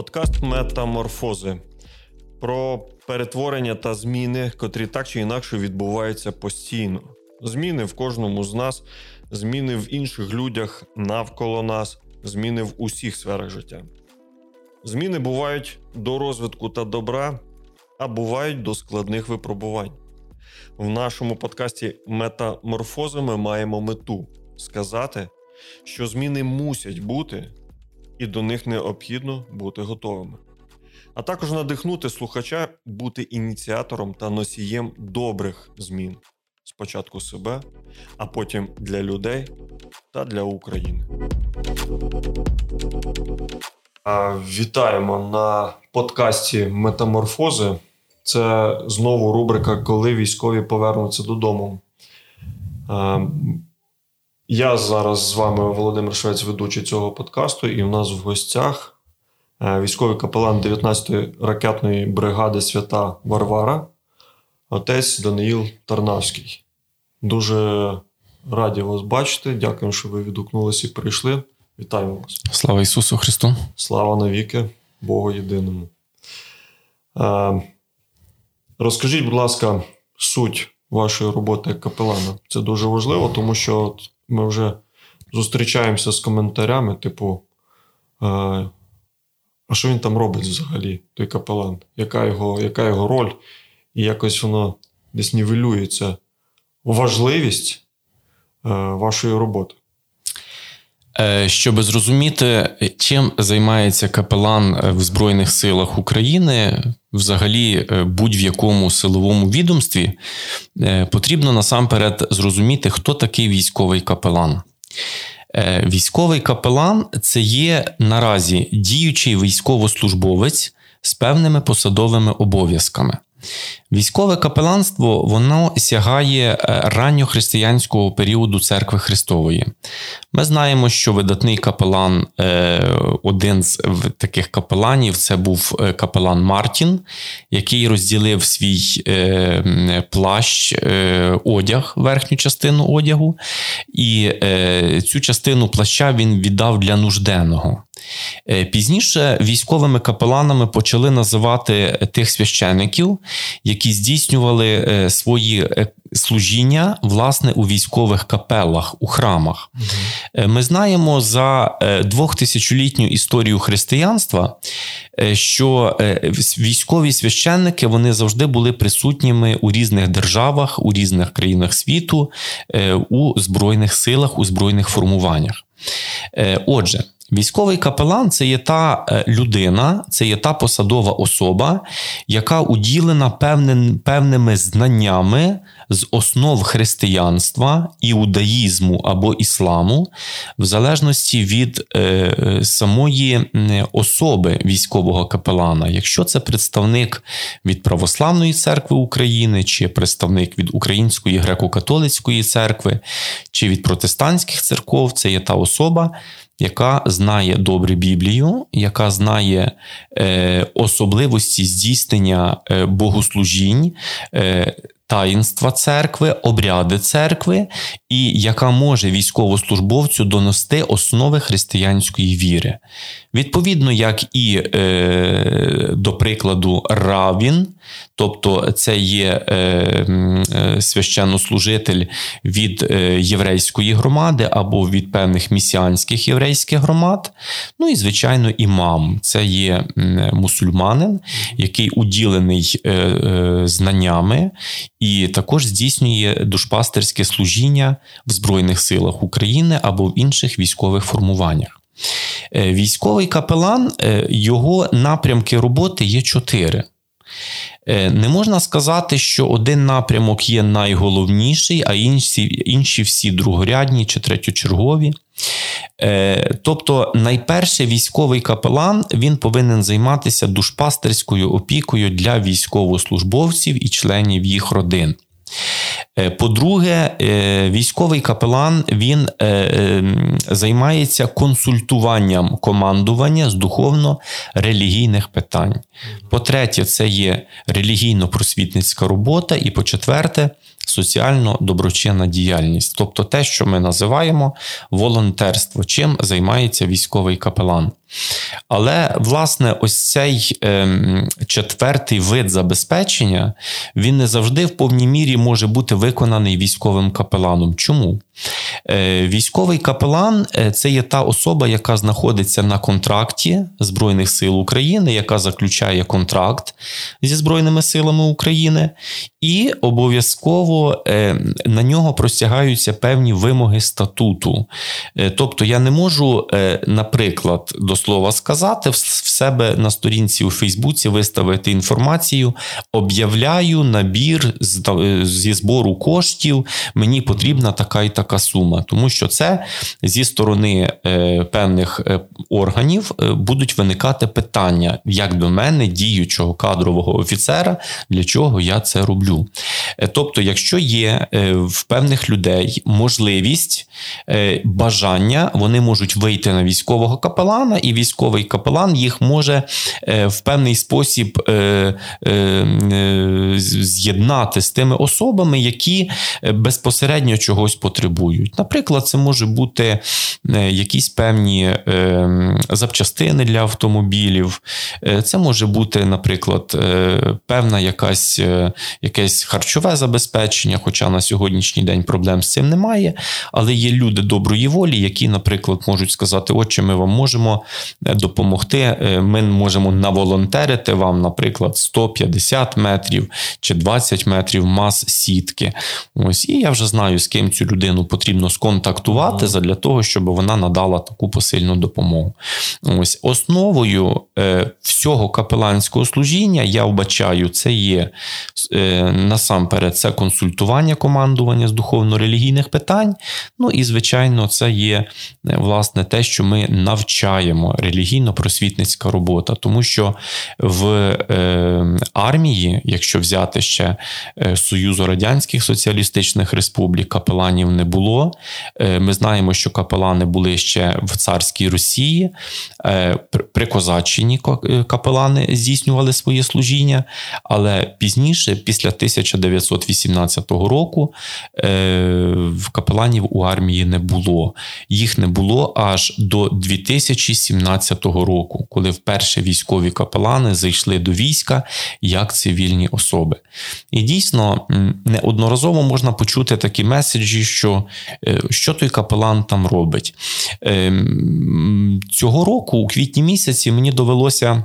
Подкаст Метаморфози про перетворення та зміни, котрі так чи інакше відбуваються постійно. Зміни в кожному з нас, зміни в інших людях навколо нас, зміни в усіх сферах життя. Зміни бувають до розвитку та добра, а бувають до складних випробувань. В нашому подкасті Метаморфози ми маємо мету сказати, що зміни мусять бути, і до них необхідно бути готовими. А також надихнути слухача бути ініціатором та носієм добрих змін спочатку себе, а потім для людей та для України. Вітаємо на подкасті Метаморфози. Це знову рубрика Коли військові повернуться додому. Я зараз з вами Володимир Швець, ведучий цього подкасту, і у нас в гостях військовий капелан 19-ї ракетної бригади Свята Варвара, отець Даниїл Тарнавський. Дуже раді вас бачити. Дякую, що ви відгукнулися і прийшли. Вітаємо вас. Слава Ісусу Христу! Слава навіки, Богу єдиному. Розкажіть, будь ласка, суть вашої роботи як капелана. Це дуже важливо, тому що ми вже зустрічаємося з коментарями, типу, а що він там робить взагалі, той капелан? Яка його яка його роль? І якось воно десь нівелюється важливість вашої роботи. Е, щоб зрозуміти, чим займається капелан в Збройних силах України, взагалі е, будь-в якому силовому відомстві, е, потрібно насамперед зрозуміти, хто такий військовий капелан. Військовий капелан це є наразі діючий військовослужбовець з певними посадовими обов'язками. Військове капеланство воно сягає е, ранньохристиянського періоду церкви Христової. Ми знаємо, що видатний капелан, е, один з таких капеланів, це був е, капелан Мартін, який розділив свій плащ, одяг, верхню частину одягу, і цю частину плаща він віддав для нужденного. Пізніше військовими капеланами почали називати тих священиків, які здійснювали е, свої е, служіння власне у військових капелах, у храмах. Угу. Ми знаємо за двохтисячолітню історію християнства, що військові священники вони завжди були присутніми у різних державах, у різних країнах світу, у збройних силах, у збройних формуваннях. Отже. Військовий капелан це є та е, людина, це є та посадова особа, яка уділена певним, певними знаннями з основ християнства, іудаїзму або ісламу, в залежності від е, самої особи військового капелана. Якщо це представник від Православної церкви України, чи представник від Української греко-католицької церкви, чи від протестантських церков, це є та особа яка знає добре Біблію, яка знає е, особливості здійснення е, богослужінь. Е, Таїнства церкви, обряди церкви, і яка може військовослужбовцю донести основи християнської віри. Відповідно, як і, е, до прикладу, равін, тобто це є е, е, священнослужитель від е, єврейської громади або від певних місіанських єврейських громад. Ну і, звичайно, імам це є мусульманин, який уділений е, е, знаннями і також здійснює душпастерське служіння в Збройних силах України або в інших військових формуваннях. Е, військовий капелан, е, його напрямки роботи є чотири. Е, не можна сказати, що один напрямок є найголовніший, а інші інші всі другорядні чи третьочергові. Тобто, найперше військовий капелан він повинен займатися душпастерською опікою для військовослужбовців і членів їх родин. Е, по-друге, е, військовий капелан він е, займається консультуванням командування з духовно-релігійних питань. По-третє, це є релігійно-просвітницька робота. І по-четверте, соціально-доброчинна діяльність, тобто те, що ми називаємо волонтерство, чим займається військовий капелан. Але, власне, ось цей ем, четвертий вид забезпечення він не завжди в повній мірі може бути виконаний військовим капеланом. Чому? Е, Військовий капелан е, це є та особа, яка знаходиться на контракті Збройних сил України, яка заключає контракт зі Збройними силами України, і обов'язково е, на нього простягаються певні вимоги статуту. Е, тобто я не можу, е, наприклад, до слова сказати, в себе на сторінці у Фейсбуці виставити інформацію, об'являю набір зі збору коштів, мені потрібна така і така сума, тому що це зі сторони певних органів будуть виникати питання, як до мене, діючого кадрового офіцера, для чого я це роблю. Е, тобто, якщо є е, в певних людей можливість, е, бажання, вони можуть вийти на військового капелана, і військовий капелан їх може в певний спосіб з'єднати з тими особами, які безпосередньо чогось потребують. Наприклад, це може бути якісь певні запчастини для автомобілів, це може бути, наприклад, певна якась якесь харчове забезпечення, хоча на сьогоднішній день проблем з цим немає. Але є люди доброї волі, які, наприклад, можуть сказати, отче, ми вам можемо е, допомогти. Е, ми можемо наволонтерити вам, наприклад, 150 метрів чи 20 метрів мас сітки. Ось, і я вже знаю, з ким цю людину потрібно сконтактувати для того, щоб вона надала таку посильну допомогу. Ось основою е, всього капеланського служіння я вбачаю, це є насамперед це консультування командування з духовно-релігійних питань. Ну і, звичайно, це є е, власне те, що ми навчаємо релігійно-просвітницька робота, тому що в е, армії, якщо взяти ще е, Союзу Радянських Соціалістичних Республік, капеланів не було. Е, ми знаємо, що капелани були ще в царській Росії, е, при Козаччині е, капелани здійснювали своє служіння, але пізніше, після 1918 року е, в капеланів у армії не було. Їх не було аж до 2017 року, коли вперше військові капелани зайшли до війська як цивільні особи. І дійсно неодноразово можна почути такі меседжі, що е, що той капелан там робить. Ем, цього року, у квітні місяці, мені довелося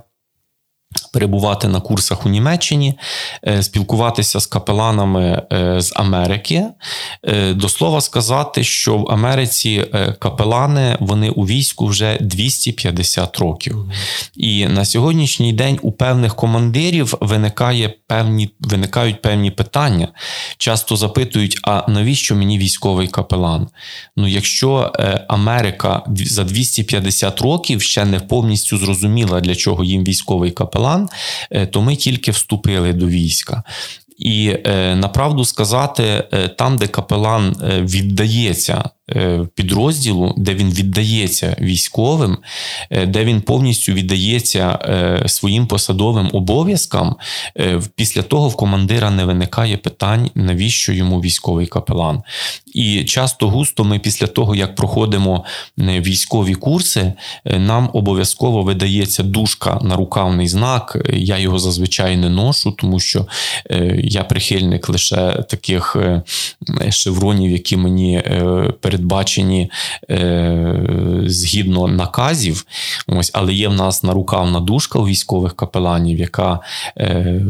перебувати на курсах у Німеччині, е, спілкуватися з капеланами е, з Америки. Е, до слова сказати, що в Америці капелани вони у війську вже 250 років. І на сьогоднішній день у певних командирів виникає певні, виникають певні питання. Часто запитують: а навіщо мені військовий капелан? Ну, якщо Америка за 250 років ще не повністю зрозуміла, для чого їм військовий капелан. Е, то ми тільки вступили до війська. І е, направду сказати, е, там, де капелан віддається Е, підрозділу, де він віддається військовим, де він повністю віддається своїм посадовим обов'язкам. Після того в командира не виникає питань, навіщо йому військовий капелан. І часто густо ми після того, як проходимо військові курси, нам обов'язково видається дужка на рукавний знак. Я його зазвичай не ношу, тому що я прихильник лише таких шевронів, які мені передбачені е, згідно наказів. Ось, Але є в нас нарукавна дужка у військових капеланів, яка е,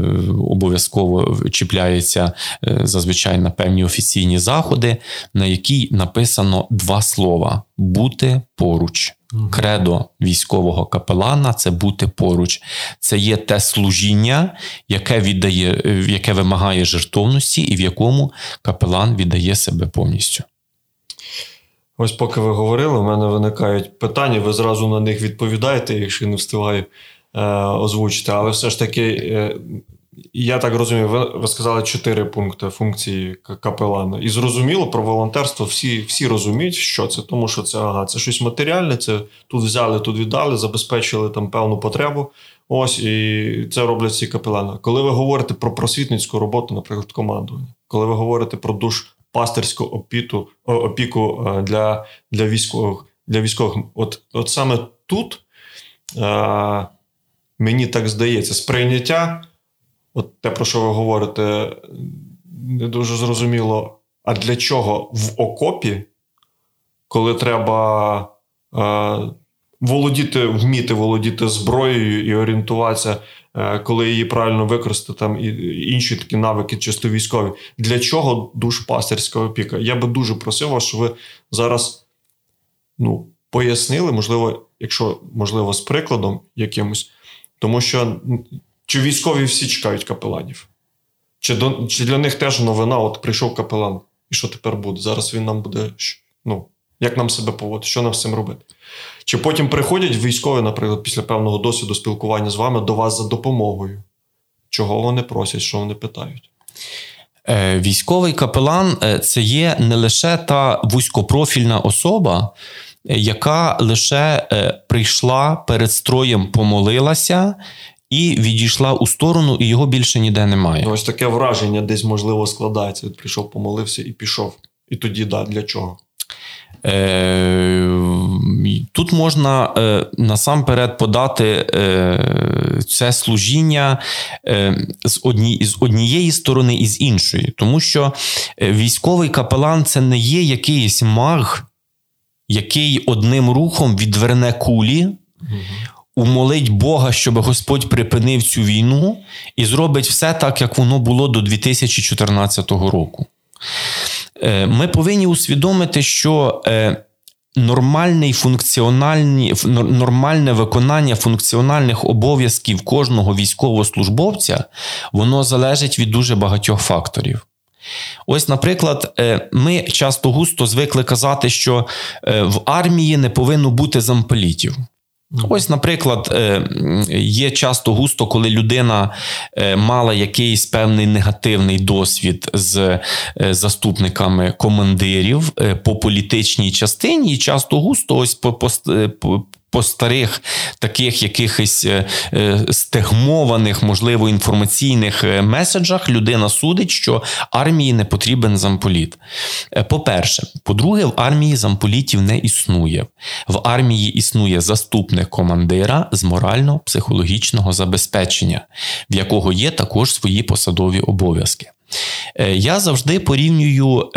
обов'язково чіпляється е, зазвичай на певні офіційні заходи, на якій написано два слова: бути поруч. Кредо військового капелана це бути поруч. Це є те служіння, яке віддає, яке вимагає жертовності, і в якому капелан віддає себе повністю. Ось, поки ви говорили, у мене виникають питання, ви зразу на них відповідаєте, якщо не встигаю е, озвучити. Але все ж таки, е, я так розумію, ви, сказали чотири пункти функції капелана. І зрозуміло, про волонтерство всі всі розуміють, що це, тому що це ага, це щось матеріальне, це тут взяли, тут віддали, забезпечили там певну потребу. Ось і це роблять ці капелани. Коли ви говорите про просвітницьку роботу, наприклад, командування, коли ви говорите про душ пастирську опіту, опіку е, для для військових. Для військових. От от саме тут е, мені так здається, сприйняття, от те, про що ви говорите, не дуже зрозуміло. А для чого в окопі, коли треба е, володіти, вміти володіти зброєю і орієнтуватися, е, коли її правильно використати, там і інші такі навики, чисто військові, для чого душпастерська опіка? Я би дуже просив вас, щоб ви зараз ну, пояснили, можливо, якщо можливо, з прикладом якимось, тому що чи військові всі чекають капеланів? Чи до, чи для них теж новина? От прийшов капелан, і що тепер буде? Зараз він нам буде. ну, Як нам себе поводити, що нам з цим робити? Чи потім приходять військові, наприклад, після певного досвіду спілкування з вами до вас за допомогою? Чого вони просять, що вони питають? Е, військовий капелан е, це є не лише та вузькопрофільна особа, е, яка лише прийшла перед строєм, помолилася і відійшла у сторону, і його більше ніде немає. Ну, Ось таке враження десь можливо складається. Прийшов, помолився і пішов. І тоді да, для чого? Е, тут можна е, насамперед подати е, це служіння з однієї сторони і з іншої, тому що військовий капелан це не є якийсь маг, який одним рухом відверне кулі. Умолить Бога, щоб Господь припинив цю війну і зробить все так, як воно було до 2014 року. Е, ми повинні усвідомити, що е, нормальний функціональні, нормальне виконання функціональних обов'язків кожного військовослужбовця воно залежить від дуже багатьох факторів. Ось, наприклад, е, ми часто густо звикли казати, що в армії не повинно бути замполітів. Ось, наприклад, е, є часто густо, коли людина е, мала якийсь певний негативний досвід з е, заступниками командирів по політичній частині, і часто густо ось по, по, старих таких якихось е, е, стегмованих, можливо, інформаційних е, меседжах людина судить, що армії не потрібен замполіт. По-перше, по-друге, в армії замполітів не існує. В армії існує заступник командира з морально-психологічного забезпечення, в якого є також свої посадові обов'язки. Я завжди порівнюю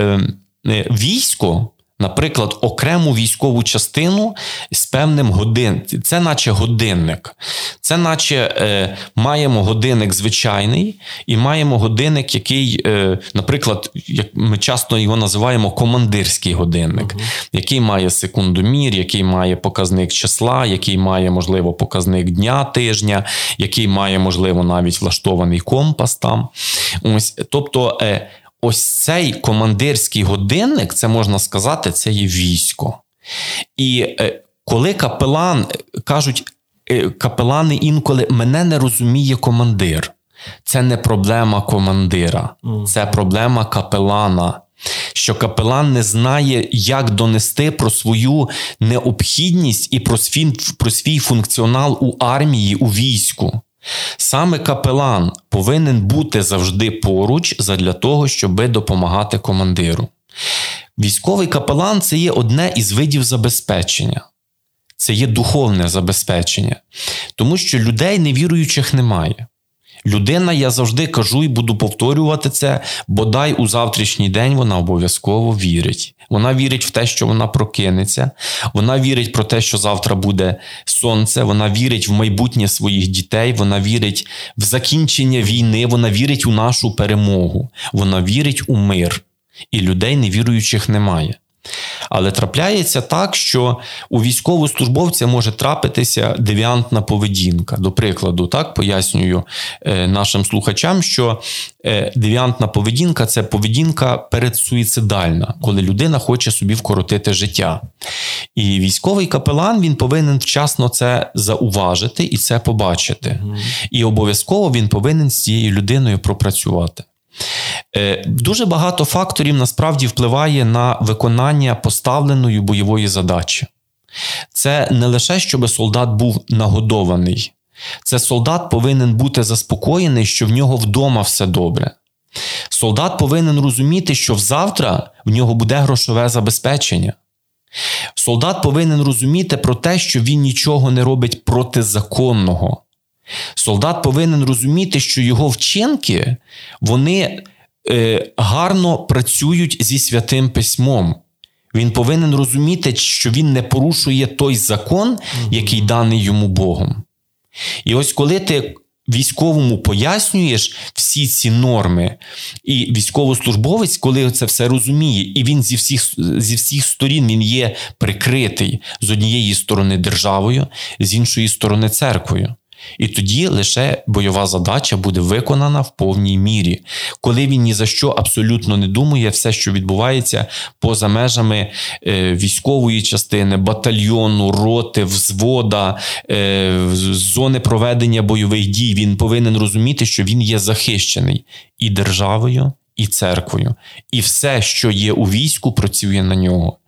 військо. Наприклад, окрему військову частину з певним годин. Це наче годинник. Це наче е, маємо годинник звичайний, і маємо годинник, який, е, наприклад, як ми часто його називаємо командирський годинник, uh який має секундомір, який має показник числа, який має, можливо, показник дня тижня, який має, можливо, навіть влаштований компас там. Ось, Тобто. Е, ось цей командирський годинник, це можна сказати, це є військо. І е, коли капелан кажуть, е, капелани інколи мене не розуміє командир. Це не проблема командира, це проблема капелана. Що капелан не знає, як донести про свою необхідність і про свій, про свій функціонал у армії, у війську. Саме капелан повинен бути завжди поруч задля того, щоб допомагати командиру. Військовий капелан це є одне із видів забезпечення. Це є духовне забезпечення, тому що людей невіруючих немає. Людина, я завжди кажу і буду повторювати це, бодай у завтрашній день вона обов'язково вірить. Вона вірить в те, що вона прокинеться, вона вірить про те, що завтра буде сонце, вона вірить в майбутнє своїх дітей, вона вірить в закінчення війни, вона вірить у нашу перемогу, вона вірить у мир. І людей невіруючих немає. Але трапляється так, що у військовослужбовця може трапитися девіантна поведінка. До прикладу, так пояснюю е, нашим слухачам, що е, девіантна поведінка це поведінка передсуїцидальна, коли людина хоче собі вкоротити життя. І військовий капелан він повинен вчасно це зауважити і це побачити. І обов'язково він повинен з цією людиною пропрацювати. Е, дуже багато факторів насправді впливає на виконання поставленої бойової задачі. Це не лише щоб солдат був нагодований, це солдат повинен бути заспокоєний, що в нього вдома все добре. Солдат повинен розуміти, що завтра в нього буде грошове забезпечення. Солдат повинен розуміти про те, що він нічого не робить протизаконного. Солдат повинен розуміти, що його вчинки вони е, гарно працюють зі святим письмом. Він повинен розуміти, що він не порушує той закон, який даний йому Богом. І ось коли ти військовому пояснюєш всі ці норми, і військовослужбовець, коли це все розуміє, і він зі всіх зі всіх сторін він є прикритий з однієї сторони державою, з іншої сторони церквою. І тоді лише бойова задача буде виконана в повній мірі, коли він ні за що абсолютно не думає, все, що відбувається поза межами е, військової частини, батальйону, роти, взвода, е, зони проведення бойових дій, він повинен розуміти, що він є захищений і державою. І церквою, і все, що є у війську, працює на нього.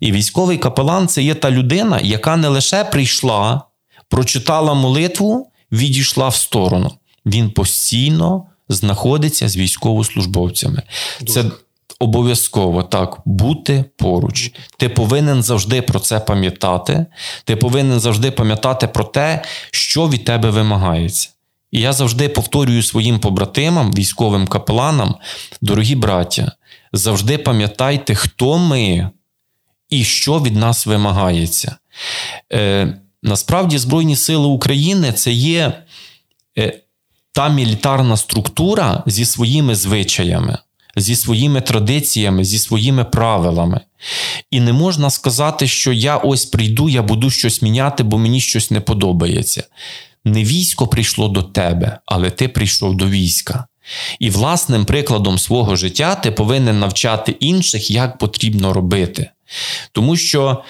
І військовий капелан це є та людина, яка не лише прийшла прочитала молитву, відійшла в сторону. Він постійно знаходиться з військовослужбовцями. Дуже. Це обов'язково так бути поруч. Ти повинен завжди про це пам'ятати. Ти повинен завжди пам'ятати про те, що від тебе вимагається. І я завжди повторюю своїм побратимам, військовим капеланам, дорогі браття, завжди пам'ятайте, хто ми і що від нас вимагається. Е, Насправді, Збройні Сили України це є е, та мілітарна структура зі своїми звичаями, зі своїми традиціями, зі своїми правилами. І не можна сказати, що я ось прийду, я буду щось міняти, бо мені щось не подобається. Не військо прийшло до тебе, але ти прийшов до війська. І власним прикладом свого життя ти повинен навчати інших, як потрібно робити. Тому що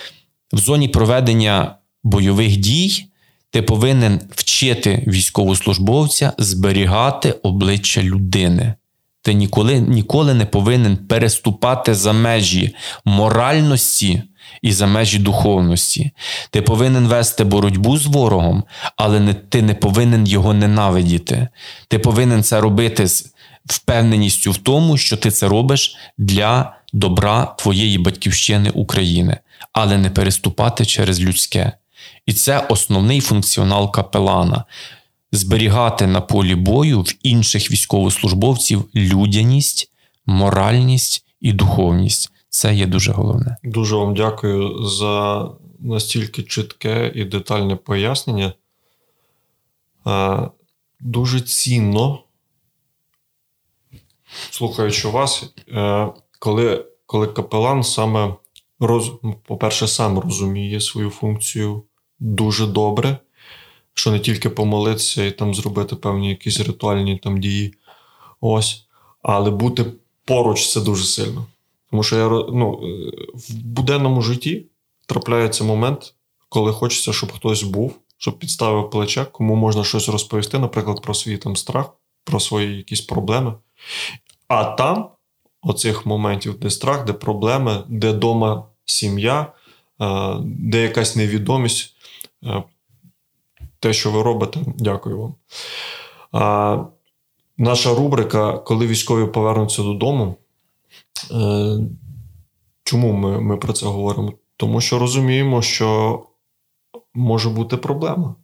в зоні проведення бойових дій, ти повинен вчити військовослужбовця зберігати обличчя людини. Ти ніколи, ніколи не повинен переступати за межі моральності. І за межі духовності. Ти повинен вести боротьбу з ворогом, але не, ти не повинен його ненавидіти. Ти повинен це робити з впевненістю в тому, що ти це робиш для добра твоєї батьківщини України, але не переступати через людське. І це основний функціонал капелана зберігати на полі бою в інших військовослужбовців людяність, моральність і духовність. Це є дуже головне. Дуже вам дякую за настільки чітке і детальне пояснення. Дуже цінно, слухаючи вас, е, коли коли капелан саме роз, по-перше, сам розуміє свою функцію дуже добре, що не тільки помолитися і там зробити певні якісь ритуальні там дії. Ось. Але бути поруч це дуже сильно. Тому що я ну, в буденному житті трапляється момент, коли хочеться, щоб хтось був, щоб підставив плече, кому можна щось розповісти, наприклад, про свій там страх, про свої якісь проблеми. А там, оцих моментів, де страх, де проблеми, де дома сім'я, де якась невідомість, те, що ви робите, дякую вам. Наша рубрика, коли військові повернуться додому. Е, чому ми, ми про це говоримо? Тому що розуміємо, що може бути проблема.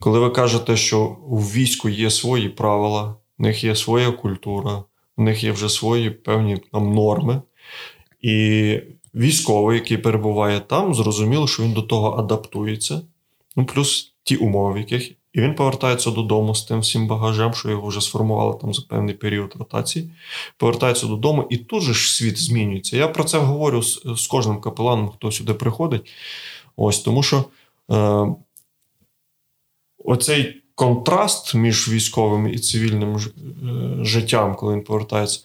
Коли ви кажете, що у війську є свої правила, в них є своя культура, в них є вже свої певні там норми. І військовий, який перебуває там, зрозуміло, що він до того адаптується. Ну, плюс ті умови, в яких. І він повертається додому з тим всім багажем, що його вже сформували там за певний період ротації. Повертається додому, і тут же ж світ змінюється. Я про це говорю з, з кожним капеланом, хто сюди приходить. Ось тому що е, оцей контраст між військовим і цивільним е, життям, коли він повертається,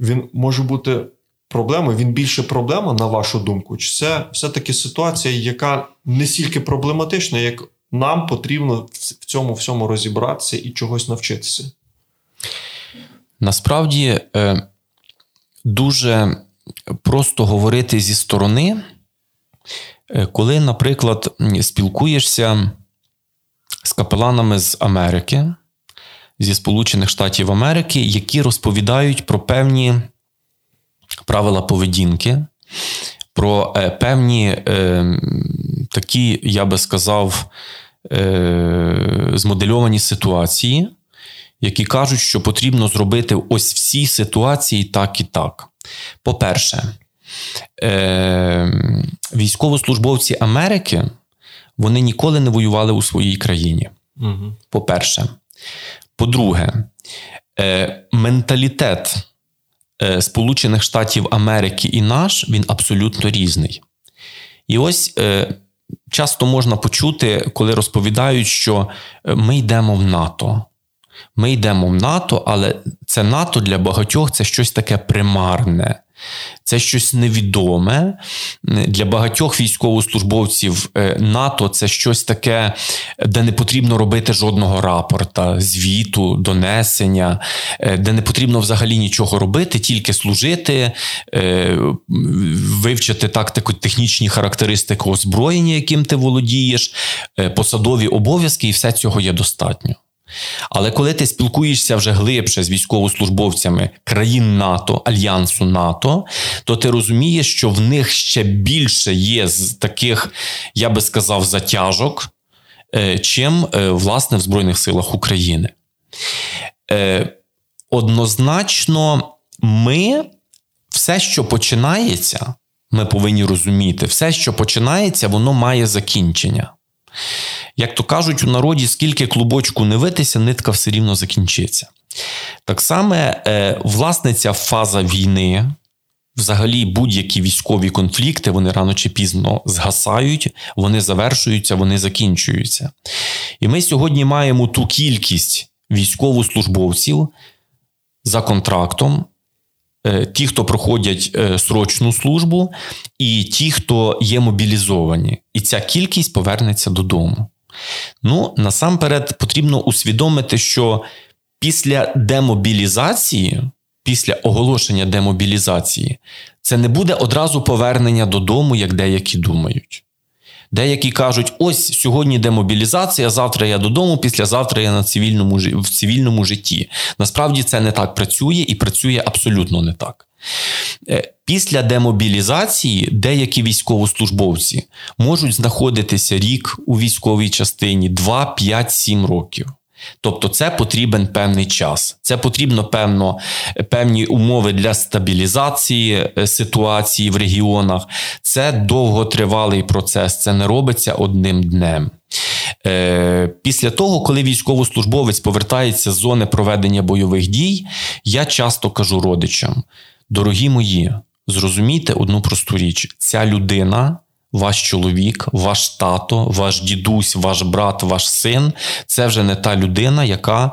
він може бути проблемою, він більше проблема, на вашу думку, чи це все-таки ситуація, яка не стільки проблематична, як нам потрібно в цьому всьому розібратися і чогось навчитися? Насправді е, дуже просто говорити зі сторони, е, коли, наприклад, спілкуєшся з капеланами з Америки, зі Сполучених Штатів Америки, які розповідають про певні правила поведінки, про е, певні е, такі, я би сказав, е, змодельовані ситуації, які кажуть, що потрібно зробити ось всі ситуації так і так. По-перше, військовослужбовці Америки вони ніколи не воювали у своїй країні. Угу. По-перше, по-друге, менталітет Сполучених Штатів Америки і наш він абсолютно різний. І ось е, часто можна почути, коли розповідають, що е, ми йдемо в НАТО. Ми йдемо в НАТО, але це НАТО для багатьох це щось таке примарне. Це щось невідоме для багатьох військовослужбовців е, НАТО. Це щось таке, де не потрібно робити жодного рапорта, звіту, донесення, е, де не потрібно взагалі нічого робити, тільки служити, е, вивчити тактику, технічні характеристики озброєння, яким ти володієш, посадові обов'язки, і все цього є достатньо. Але коли ти спілкуєшся вже глибше з військовослужбовцями країн НАТО, Альянсу НАТО, то ти розумієш, що в них ще більше є з таких, я би сказав, затяжок, е, чим е, власне в Збройних силах України. Е, однозначно, ми все, що починається, ми повинні розуміти, все, що починається, воно має закінчення. Як то кажуть у народі, скільки клубочку не витися, нитка все рівно закінчиться. Так само, е, власне, ця фаза війни, взагалі, будь-які військові конфлікти, вони рано чи пізно згасають, вони завершуються, вони закінчуються. І ми сьогодні маємо ту кількість військовослужбовців за контрактом. Е, ті, хто проходять е, срочну службу, і ті, хто є мобілізовані, і ця кількість повернеться додому. Ну, насамперед, потрібно усвідомити, що після демобілізації, після оголошення демобілізації, це не буде одразу повернення додому, як деякі думають. Деякі кажуть, ось сьогодні демобілізація, завтра я додому, післязавтра я на цивільному в цивільному житті. Насправді це не так працює і працює абсолютно не так. Е, після демобілізації деякі військовослужбовці можуть знаходитися рік у військовій частині 2, 5, 7 років. Тобто це потрібен певний час. Це потрібно певно, певні умови для стабілізації е, ситуації в регіонах. Це довготривалий процес, це не робиться одним днем. Е, після того, коли військовослужбовець повертається з зони проведення бойових дій, я часто кажу родичам: дорогі мої, зрозумійте одну просту річ: ця людина ваш чоловік, ваш тато, ваш дідусь, ваш брат, ваш син це вже не та людина, яка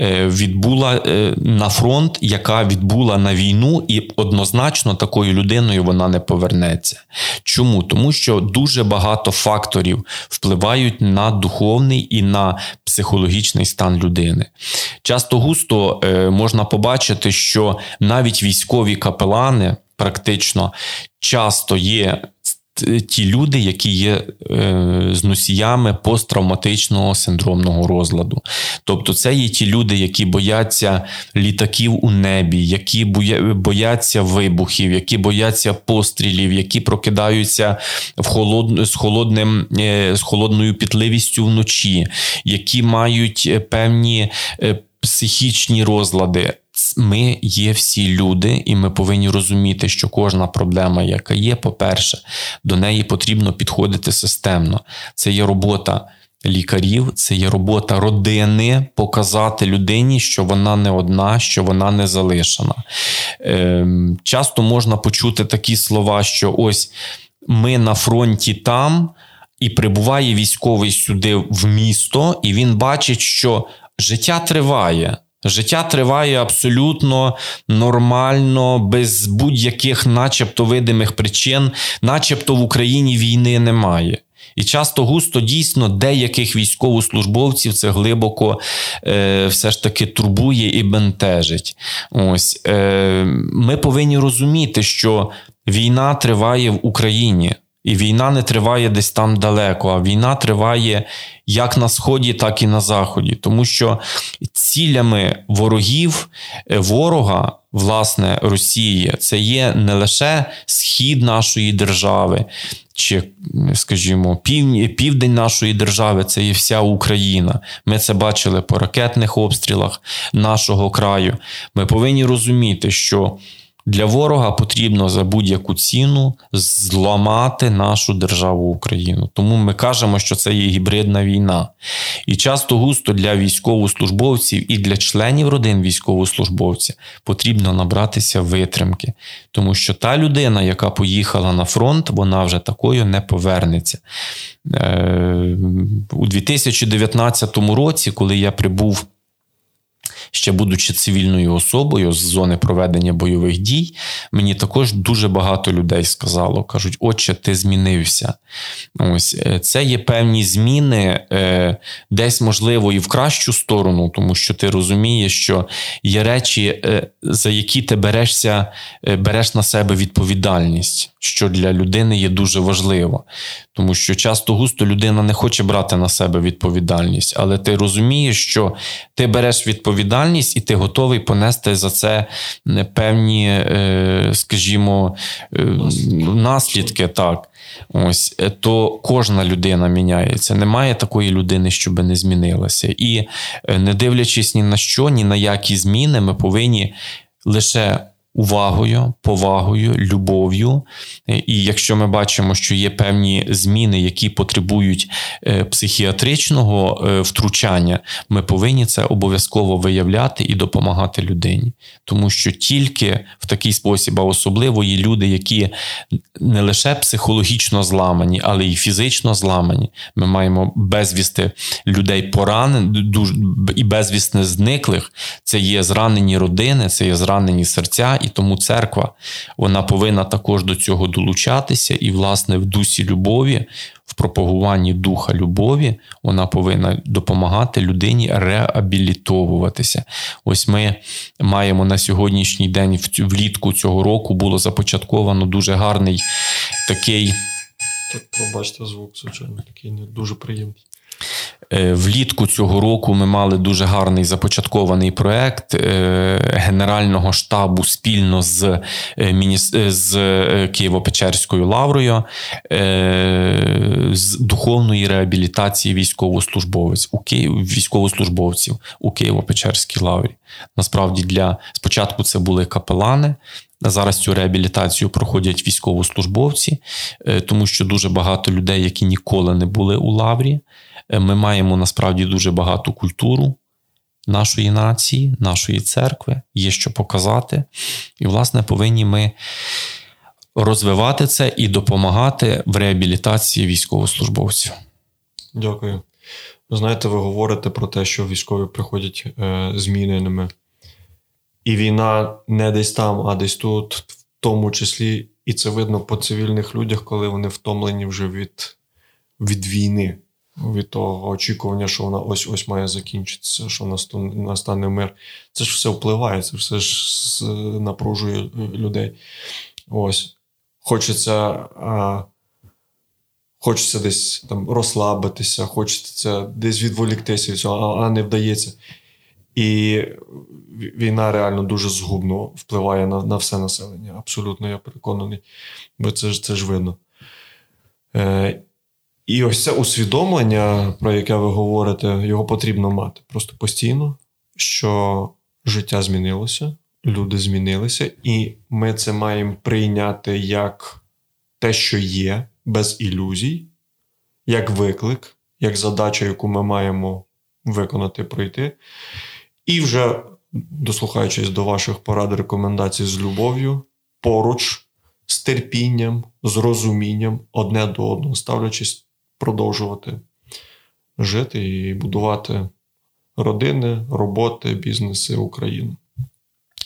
е, відбула е, на фронт, яка відбула на війну, і однозначно такою людиною вона не повернеться. Чому? Тому що дуже багато факторів впливають на духовний і на психологічний стан людини. Часто густо е, можна побачити, що навіть військові капелани практично часто є ті люди, які є е, з носіями посттравматичного синдромного розладу. Тобто, це є ті люди, які бояться літаків у небі, які бояться вибухів, які бояться пострілів, які прокидаються в холод... з холодним е, з холодною пітливістю вночі, які мають е, певні психічні розлади ми є всі люди, і ми повинні розуміти, що кожна проблема, яка є, по-перше, до неї потрібно підходити системно. Це є робота. Лікарів, це є робота родини, показати людині, що вона не одна, що вона не залишена. Ем, часто можна почути такі слова, що ось ми на фронті там, і прибуває військовий сюди в місто, і він бачить, що життя триває. Життя триває абсолютно нормально, без будь-яких, начебто, видимих причин, начебто в Україні війни немає. І часто густо дійсно деяких військовослужбовців це глибоко е, все ж таки турбує і бентежить. Ось е, Ми повинні розуміти, що війна триває в Україні. І війна не триває десь там далеко, а війна триває як на сході, так і на заході. Тому що цілями ворогів, е, ворога, власне, Росії, це є не лише схід нашої держави, чи, скажімо, південь нашої держави це є вся Україна. Ми це бачили по ракетних обстрілах нашого краю. Ми повинні розуміти, що для ворога потрібно за будь-яку ціну зламати нашу державу Україну. Тому ми кажемо, що це є гібридна війна. І часто густо для військовослужбовців і для членів родин військовослужбовця потрібно набратися витримки, тому що та людина, яка поїхала на фронт, вона вже такою не повернеться. Е, у 2019 році, коли я прибув ще будучи цивільною особою з зони проведення бойових дій, мені також дуже багато людей сказало: кажуть, отче, ти змінився. Ось е, це є певні зміни, е, десь можливо і в кращу сторону, тому що ти розумієш, що є речі, е, за які ти берешся, береш на себе відповідальність, що для людини є дуже важливо. Тому що часто густо людина не хоче брати на себе відповідальність, але ти розумієш, що ти береш відповідальність і ти готовий понести за це певні, е, скажімо, е, наслідки. так. Ось е, то кожна людина міняється. Немає такої людини, щоб не змінилася. І не дивлячись ні на що, ні на які зміни, ми повинні лише увагою, повагою, любов'ю. І якщо ми бачимо, що є певні зміни, які потребують е, психіатричного е, втручання, ми повинні це обов'язково виявляти і допомагати людині. Тому що тільки в такий спосіб, а особливо є люди, які не лише психологічно зламані, але й фізично зламані. Ми маємо безвісти людей поранених і безвісне зниклих. Це є зранені родини, це є зранені серця. І тому церква вона повинна також до цього долучатися, і, власне, в дусі любові, в пропагуванні духа любові, вона повинна допомагати людині реабілітовуватися. Ось ми маємо на сьогоднішній день, влітку цього року, було започатковано дуже гарний такий. Так, пробачте звук, звичайно, такий не дуже приємний. Е, влітку цього року ми мали дуже гарний започаткований проект е, Генерального штабу спільно з е, з Києво-Печерською лаврою з духовної реабілітації військовослужбовців у Київ, військовослужбовців у Києво-Печерській лаврі. Насправді, для спочатку це були капелани. Зараз цю реабілітацію проходять військовослужбовці, тому що дуже багато людей, які ніколи не були у лаврі. Е, ми маємо насправді дуже багату культуру нашої нації, нашої церкви, є що показати. І, власне, повинні ми розвивати це і допомагати в реабілітації військовослужбовців. Дякую. Знаєте, ви говорите про те, що військові приходять е, зміненими. І війна не десь там, а десь тут, в тому числі, і це видно по цивільних людях, коли вони втомлені вже від, від війни від того очікування, що вона ось ось має закінчитися, що настане мир. Це ж все впливає, це все ж напружує е, людей. Ось. Хочеться хочеться десь там розслабитися, хочеться десь відволіктися від цього, а не вдається. І війна реально дуже згубно впливає на на все населення. Абсолютно, я переконаний, бо це ж це ж видно. Е, і ось це усвідомлення, про яке ви говорите, його потрібно мати просто постійно, що життя змінилося, люди змінилися, і ми це маємо прийняти як те, що є, без ілюзій, як виклик, як задача, яку ми маємо виконати, пройти. І вже, дослухаючись до ваших порад, рекомендацій з любов'ю, поруч, з терпінням, з розумінням одне до одного, ставлячись продовжувати жити і будувати родини, роботи, бізнеси України.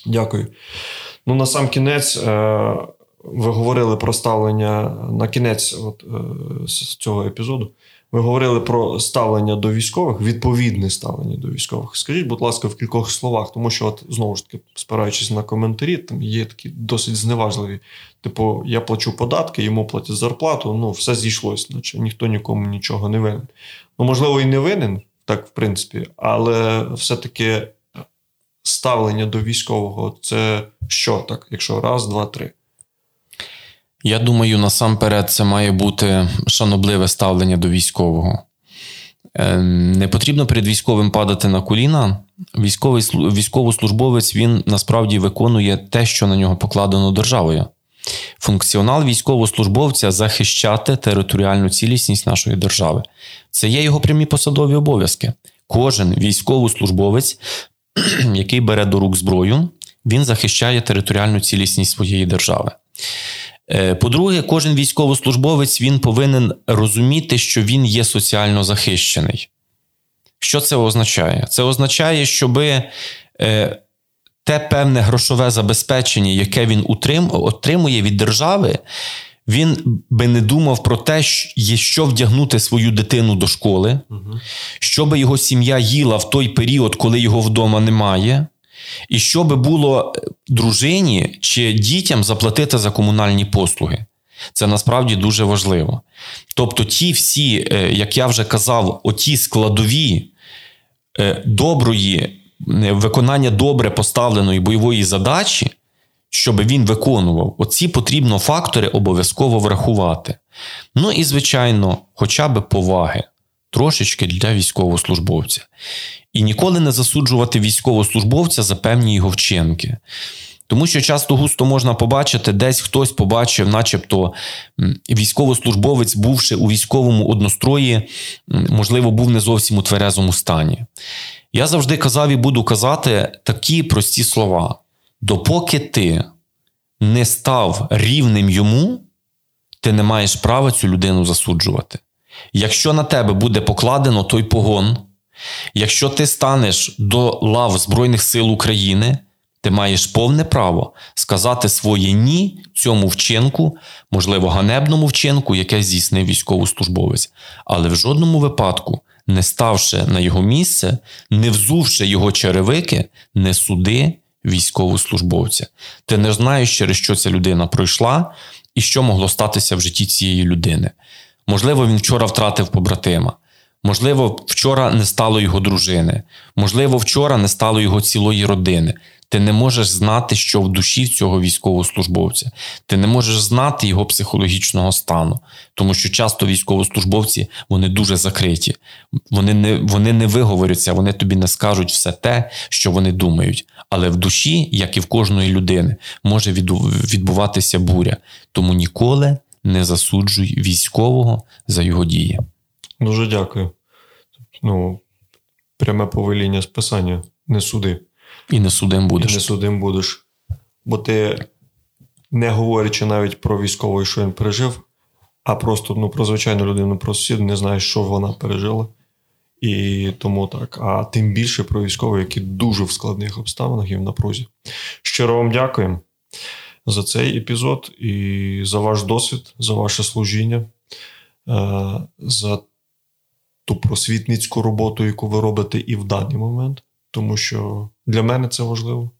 Дякую. Ну, на сам кінець, е, ви говорили про ставлення на кінець от, е, цього епізоду. Ви говорили про ставлення до військових, відповідне ставлення до військових. Скажіть, будь ласка, в кількох словах, тому що, от знову ж таки, спираючись на коментарі, там є такі досить зневажливі. Типу, я плачу податки, йому платять зарплату, ну все зійшлось, наче ніхто нікому нічого не винен. Ну, можливо, і не винен, так в принципі, але все-таки ставлення до військового це що так, якщо раз, два, три. Я думаю, насамперед це має бути шанобливе ставлення до військового. Е, не потрібно перед військовим падати на коліна. Військовий військовослужбовець він насправді виконує те, що на нього покладено державою. Функціонал військовослужбовця захищати територіальну цілісність нашої держави. Це є його прямі посадові обов'язки. Кожен військовослужбовець, який бере до рук зброю, він захищає територіальну цілісність своєї держави. Е, по-друге, кожен військовослужбовець він повинен розуміти, що він є соціально захищений. Що це означає? Це означає, щоб е, те певне грошове забезпечення, яке він отримує від держави, він би не думав про те, що вдягнути свою дитину до школи, щоб його сім'я їла в той період, коли його вдома немає. І що би було дружині чи дітям заплатити за комунальні послуги. Це насправді дуже важливо. Тобто, ті всі, е, як я вже казав, оті складові е, доброї, е, виконання добре поставленої бойової задачі, щоб він виконував, оці потрібно фактори обов'язково врахувати. Ну і, звичайно, хоча б поваги трошечки для військовослужбовця і ніколи не засуджувати військовослужбовця за певні його вчинки. Тому що часто густо можна побачити, десь хтось побачив, начебто військовослужбовець, бувши у військовому однострої, можливо, був не зовсім у тверезому стані. Я завжди казав і буду казати такі прості слова: допоки ти не став рівним йому, ти не маєш права цю людину засуджувати. Якщо на тебе буде покладено той погон, Якщо ти станеш до лав Збройних сил України, ти маєш повне право сказати своє ні цьому вчинку, можливо, ганебному вчинку, яке здійснив військовослужбовець, але в жодному випадку, не ставши на його місце, не взувши його черевики, не суди військовослужбовця. Ти не знаєш, через що ця людина пройшла і що могло статися в житті цієї людини. Можливо, він вчора втратив побратима. Можливо, вчора не стало його дружини, можливо, вчора не стало його цілої родини. Ти не можеш знати, що в душі цього військовослужбовця. Ти не можеш знати його психологічного стану, тому що часто військовослужбовці вони дуже закриті, вони не вони не виговоряться, вони тобі не скажуть все те, що вони думають. Але в душі, як і в кожної людини, може відбуватися буря. Тому ніколи не засуджуй військового за його дії. Дуже дякую. Ну, Пряме повеління списання. Не суди. І не судим будеш. І не судим будеш. Бо ти, не говорячи навіть про військовий, що він пережив, а просто ну, про звичайну людину, про сусіду, не знаєш, що вона пережила. І тому так. А тим більше про військових, які дуже в складних обставинах і в напрузі. Щиро вам дякуємо за цей епізод і за ваш досвід, за ваше служіння, е, за ту просвітницьку роботу, яку ви робите і в даний момент, тому що для мене це важливо.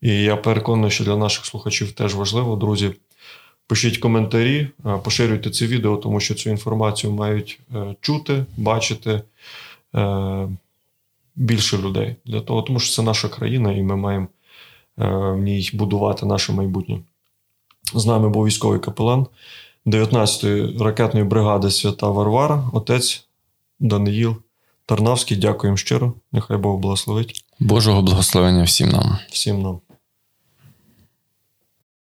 І я переконаний, що для наших слухачів теж важливо. Друзі, пишіть коментарі, е, поширюйте це відео, тому що цю інформацію мають е, чути, бачити більше людей для того, тому що це наша країна, і ми маємо в ній будувати наше майбутнє. З нами був військовий капелан 19-ї ракетної бригади Свята Варвара, отець Даниїл Тарнавський. Дякуємо щиро. Нехай Бог благословить. Божого благословення всім нам. Всім нам.